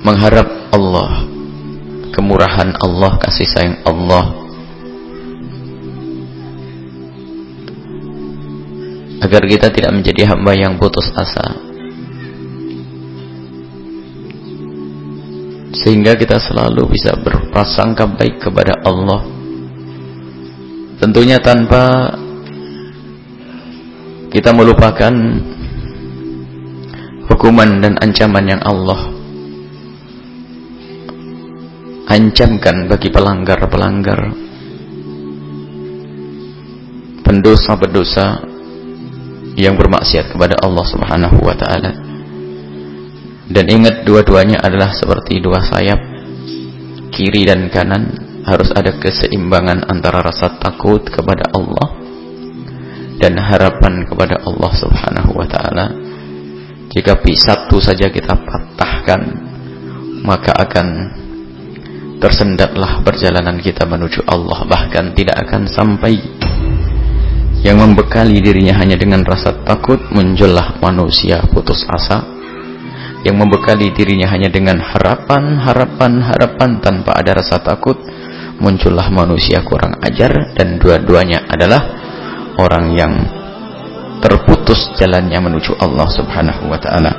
mengharap Allah kemurahan Allah kasih sayang Allah. Agar kita tidak menjadi hamba yang putus asa. Sehingga kita selalu bisa berprasangka baik kepada Allah. Tentunya tanpa kita melupakan hukuman dan ancaman yang Allah ancamkan bagi pelanggar-pelanggar pendosa-pendosa yang bermaksiat kepada Allah Subhanahu wa taala. Dan ingat dua-duanya adalah seperti dua sayap kiri dan kanan harus ada keseimbangan antara rasa takut kepada Allah dan harapan kepada Allah Subhanahu wa taala. Jika satu saja kita patahkan maka akan tersendatlah perjalanan kita menuju Allah. Bahkan tidak akan sampai. Yang membekali dirinya hanya dengan rasa takut muncullah manusia putus asa. Yang membekali dirinya hanya dengan harapan harapan harapan tanpa ada rasa takut muncullah manusia kurang ajar dan dua-duanya adalah orang yang terputus jalannya menuju Allah subhanahu wa ta'ala